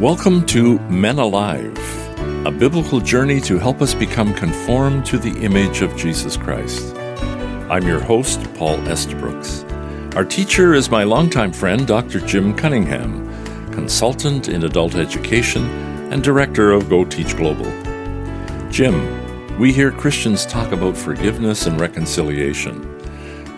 Welcome to Men Alive, a biblical journey to help us become conformed to the image of Jesus Christ. I'm your host, Paul Estabrooks. Our teacher is my longtime friend, Dr. Jim Cunningham, consultant in adult education and director of Go Teach Global. Jim, we hear Christians talk about forgiveness and reconciliation.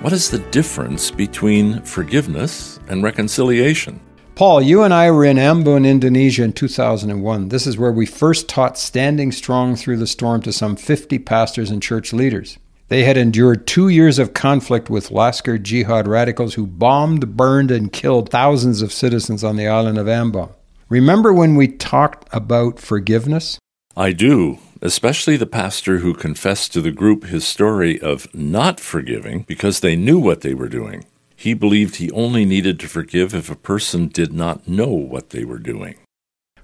What is the difference between forgiveness and reconciliation? Paul, you and I were in Ambon, Indonesia in 2001. This is where we first taught standing strong through the storm to some 50 pastors and church leaders. They had endured two years of conflict with Laskar Jihad radicals who bombed, burned, and killed thousands of citizens on the island of Ambon. Remember when we talked about forgiveness? I do, especially the pastor who confessed to the group his story of not forgiving because they knew what they were doing. He believed he only needed to forgive if a person did not know what they were doing.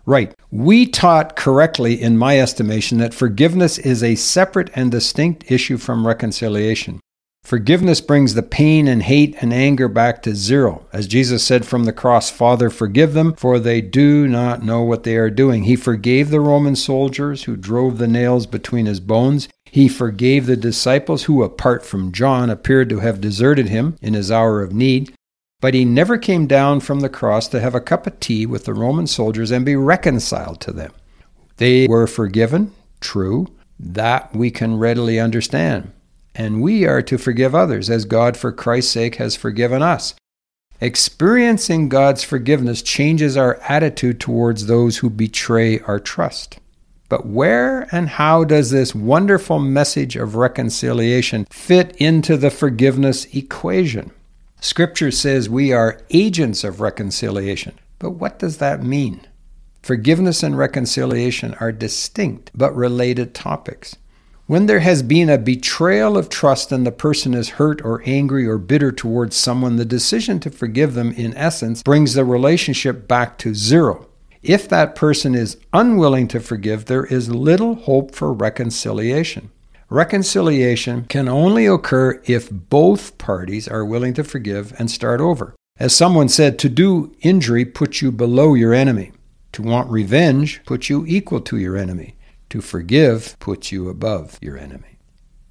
Right. We taught correctly, in my estimation, that forgiveness is a separate and distinct issue from reconciliation. Forgiveness brings the pain and hate and anger back to zero. As Jesus said from the cross, Father, forgive them, for they do not know what they are doing. He forgave the Roman soldiers who drove the nails between his bones. He forgave the disciples who, apart from John, appeared to have deserted him in his hour of need. But he never came down from the cross to have a cup of tea with the Roman soldiers and be reconciled to them. They were forgiven, true, that we can readily understand. And we are to forgive others as God, for Christ's sake, has forgiven us. Experiencing God's forgiveness changes our attitude towards those who betray our trust. But where and how does this wonderful message of reconciliation fit into the forgiveness equation? Scripture says we are agents of reconciliation. But what does that mean? Forgiveness and reconciliation are distinct but related topics. When there has been a betrayal of trust and the person is hurt or angry or bitter towards someone, the decision to forgive them, in essence, brings the relationship back to zero. If that person is unwilling to forgive, there is little hope for reconciliation. Reconciliation can only occur if both parties are willing to forgive and start over. As someone said, to do injury puts you below your enemy. To want revenge puts you equal to your enemy. To forgive puts you above your enemy.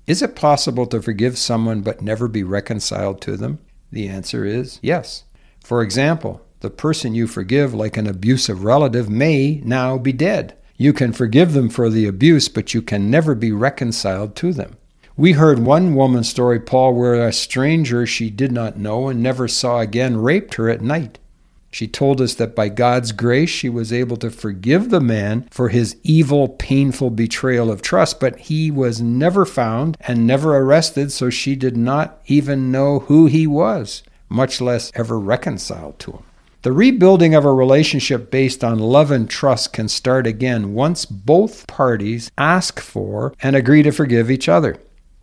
Is it possible to forgive someone but never be reconciled to them? The answer is yes. For example, the person you forgive, like an abusive relative, may now be dead. You can forgive them for the abuse, but you can never be reconciled to them. We heard one woman's story, Paul, where a stranger she did not know and never saw again raped her at night. She told us that by God's grace she was able to forgive the man for his evil, painful betrayal of trust, but he was never found and never arrested, so she did not even know who he was, much less ever reconciled to him. The rebuilding of a relationship based on love and trust can start again once both parties ask for and agree to forgive each other.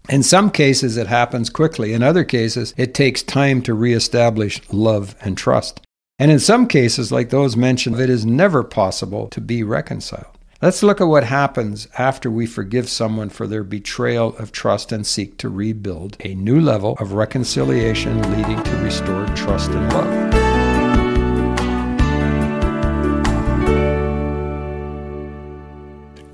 In some cases, it happens quickly. In other cases, it takes time to reestablish love and trust. And in some cases, like those mentioned, it is never possible to be reconciled. Let's look at what happens after we forgive someone for their betrayal of trust and seek to rebuild a new level of reconciliation leading to restored trust and love.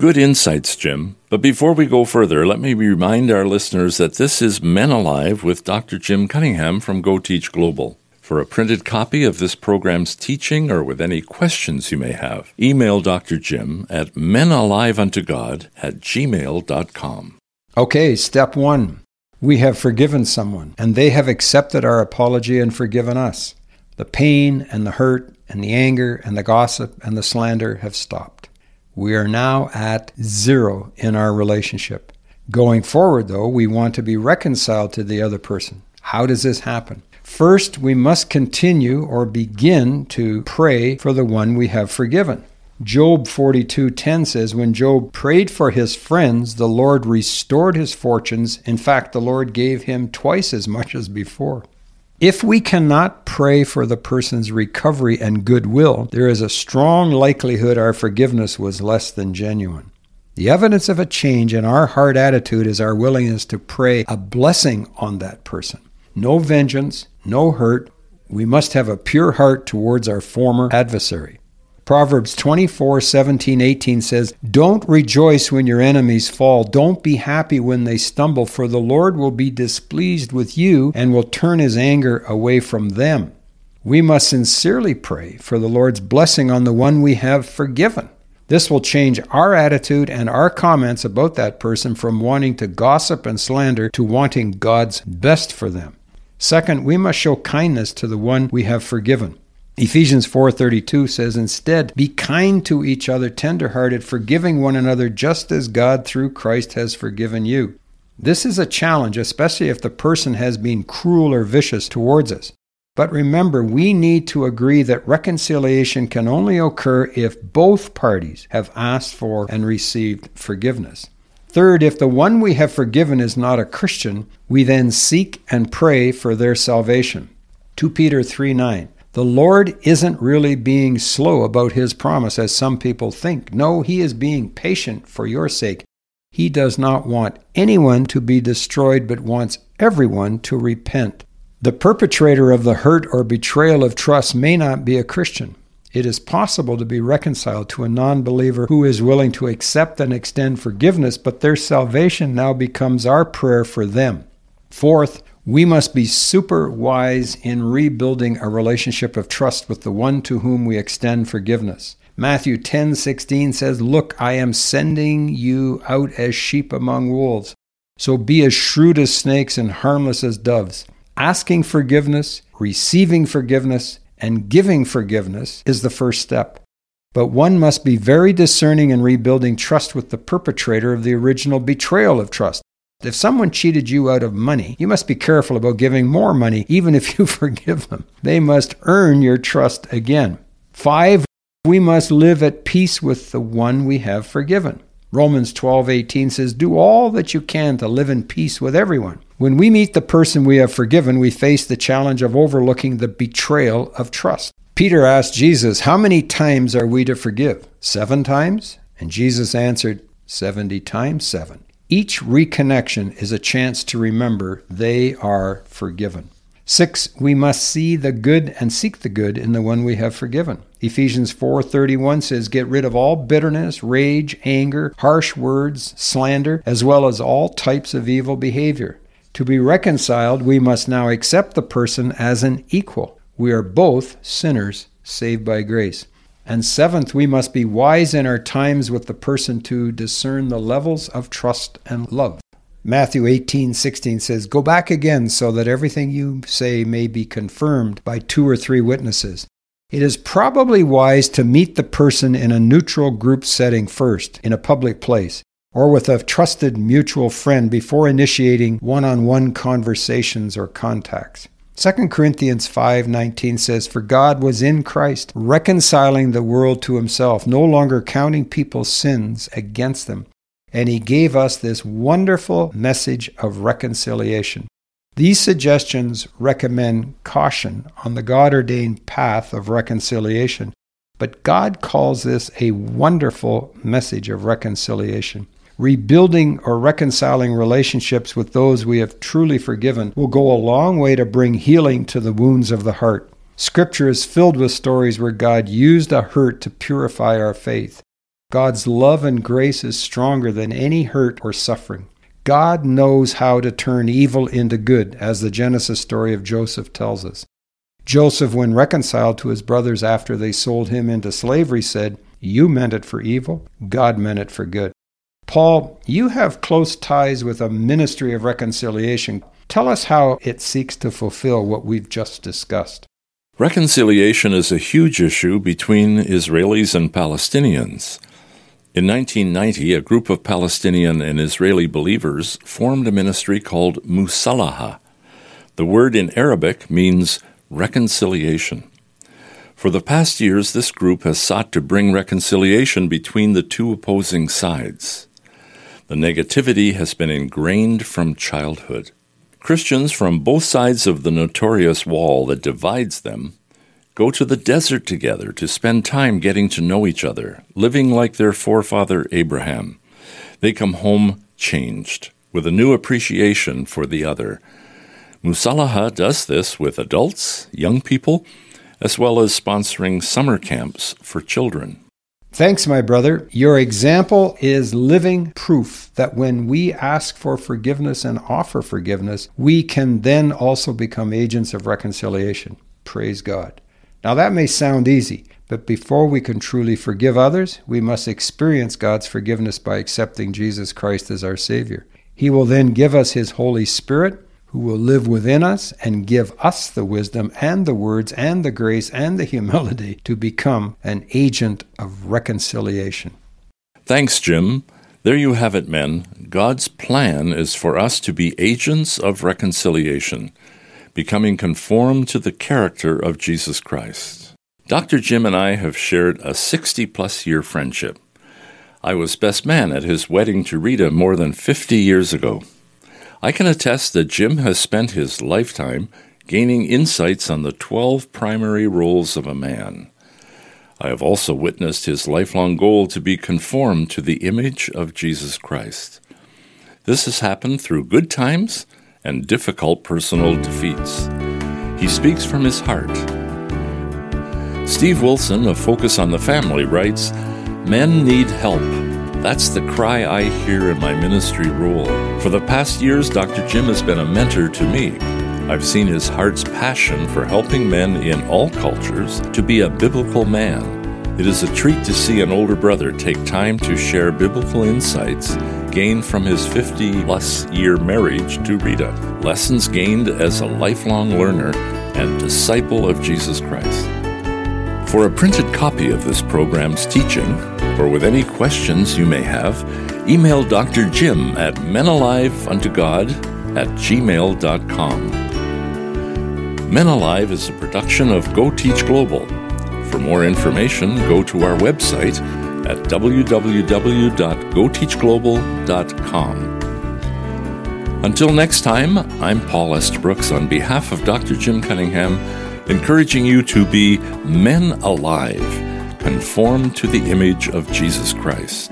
Good insights, Jim. But before we go further, let me remind our listeners that this is Men Alive with Dr. Jim Cunningham from Go Teach Global. For a printed copy of this program's teaching or with any questions you may have, email Dr. Jim at menaliveuntogod at gmail.com. Okay, step one. We have forgiven someone, and they have accepted our apology and forgiven us. The pain and the hurt and the anger and the gossip and the slander have stopped. We are now at zero in our relationship. Going forward, though, we want to be reconciled to the other person. How does this happen? First, we must continue or begin to pray for the one we have forgiven. Job 42:10 says when Job prayed for his friends the Lord restored his fortunes in fact the Lord gave him twice as much as before if we cannot pray for the person's recovery and goodwill, there is a strong likelihood our forgiveness was less than genuine. The evidence of a change in our heart attitude is our willingness to pray a blessing on that person. No vengeance, no hurt. We must have a pure heart towards our former adversary. Proverbs 24, 17, 18 says, Don't rejoice when your enemies fall. Don't be happy when they stumble, for the Lord will be displeased with you and will turn his anger away from them. We must sincerely pray for the Lord's blessing on the one we have forgiven. This will change our attitude and our comments about that person from wanting to gossip and slander to wanting God's best for them. Second, we must show kindness to the one we have forgiven. Ephesians 4:32 says instead be kind to each other tenderhearted forgiving one another just as God through Christ has forgiven you. This is a challenge especially if the person has been cruel or vicious towards us. But remember, we need to agree that reconciliation can only occur if both parties have asked for and received forgiveness. Third, if the one we have forgiven is not a Christian, we then seek and pray for their salvation. 2 Peter 3 9. The Lord isn't really being slow about his promise, as some people think. No, he is being patient for your sake. He does not want anyone to be destroyed, but wants everyone to repent. The perpetrator of the hurt or betrayal of trust may not be a Christian. It is possible to be reconciled to a non believer who is willing to accept and extend forgiveness, but their salvation now becomes our prayer for them. Fourth, we must be super wise in rebuilding a relationship of trust with the one to whom we extend forgiveness. Matthew 10:16 says, "Look, I am sending you out as sheep among wolves. So be as shrewd as snakes and harmless as doves." Asking forgiveness, receiving forgiveness, and giving forgiveness is the first step. But one must be very discerning in rebuilding trust with the perpetrator of the original betrayal of trust. If someone cheated you out of money, you must be careful about giving more money, even if you forgive them. They must earn your trust again. Five, we must live at peace with the one we have forgiven. Romans 12:18 says, "Do all that you can to live in peace with everyone." When we meet the person we have forgiven, we face the challenge of overlooking the betrayal of trust. Peter asked Jesus, "How many times are we to forgive? 7 times?" And Jesus answered, "70 times 7." Each reconnection is a chance to remember they are forgiven. Six, we must see the good and seek the good in the one we have forgiven. Ephesians 4:31 says, "Get rid of all bitterness, rage, anger, harsh words, slander, as well as all types of evil behavior." To be reconciled, we must now accept the person as an equal. We are both sinners saved by grace. And seventh, we must be wise in our times with the person to discern the levels of trust and love. Matthew 18:16 says, "Go back again so that everything you say may be confirmed by two or three witnesses." It is probably wise to meet the person in a neutral group setting first, in a public place, or with a trusted mutual friend before initiating one-on-one conversations or contacts. 2 Corinthians 5:19 says for God was in Christ reconciling the world to himself no longer counting people's sins against them and he gave us this wonderful message of reconciliation. These suggestions recommend caution on the God ordained path of reconciliation, but God calls this a wonderful message of reconciliation. Rebuilding or reconciling relationships with those we have truly forgiven will go a long way to bring healing to the wounds of the heart. Scripture is filled with stories where God used a hurt to purify our faith. God's love and grace is stronger than any hurt or suffering. God knows how to turn evil into good, as the Genesis story of Joseph tells us. Joseph, when reconciled to his brothers after they sold him into slavery, said, You meant it for evil, God meant it for good. Paul, you have close ties with a ministry of reconciliation. Tell us how it seeks to fulfill what we've just discussed. Reconciliation is a huge issue between Israelis and Palestinians. In 1990, a group of Palestinian and Israeli believers formed a ministry called Musalaha. The word in Arabic means reconciliation. For the past years, this group has sought to bring reconciliation between the two opposing sides. The negativity has been ingrained from childhood. Christians from both sides of the notorious wall that divides them go to the desert together to spend time getting to know each other, living like their forefather Abraham. They come home changed, with a new appreciation for the other. Musalaha does this with adults, young people, as well as sponsoring summer camps for children. Thanks, my brother. Your example is living proof that when we ask for forgiveness and offer forgiveness, we can then also become agents of reconciliation. Praise God. Now, that may sound easy, but before we can truly forgive others, we must experience God's forgiveness by accepting Jesus Christ as our Savior. He will then give us His Holy Spirit who will live within us and give us the wisdom and the words and the grace and the humility to become an agent of reconciliation. Thanks, Jim. There you have it, men. God's plan is for us to be agents of reconciliation, becoming conformed to the character of Jesus Christ. Dr. Jim and I have shared a 60 plus year friendship. I was best man at his wedding to Rita more than 50 years ago. I can attest that Jim has spent his lifetime gaining insights on the 12 primary roles of a man. I have also witnessed his lifelong goal to be conformed to the image of Jesus Christ. This has happened through good times and difficult personal defeats. He speaks from his heart. Steve Wilson of Focus on the Family writes Men need help that's the cry I hear in my ministry role. For the past years, Dr. Jim has been a mentor to me. I've seen his heart's passion for helping men in all cultures to be a biblical man. It is a treat to see an older brother take time to share biblical insights gained from his 50 plus year marriage to Rita, lessons gained as a lifelong learner and disciple of Jesus Christ. For a printed copy of this program's teaching, or with any questions you may have, email Dr. Jim at menaliveuntogod at gmail.com. Men Alive is a production of Go Teach Global. For more information, go to our website at www.goteachglobal.com. Until next time, I'm Paul Estabrooks on behalf of Dr. Jim Cunningham, encouraging you to be men alive conformed to the image of Jesus Christ.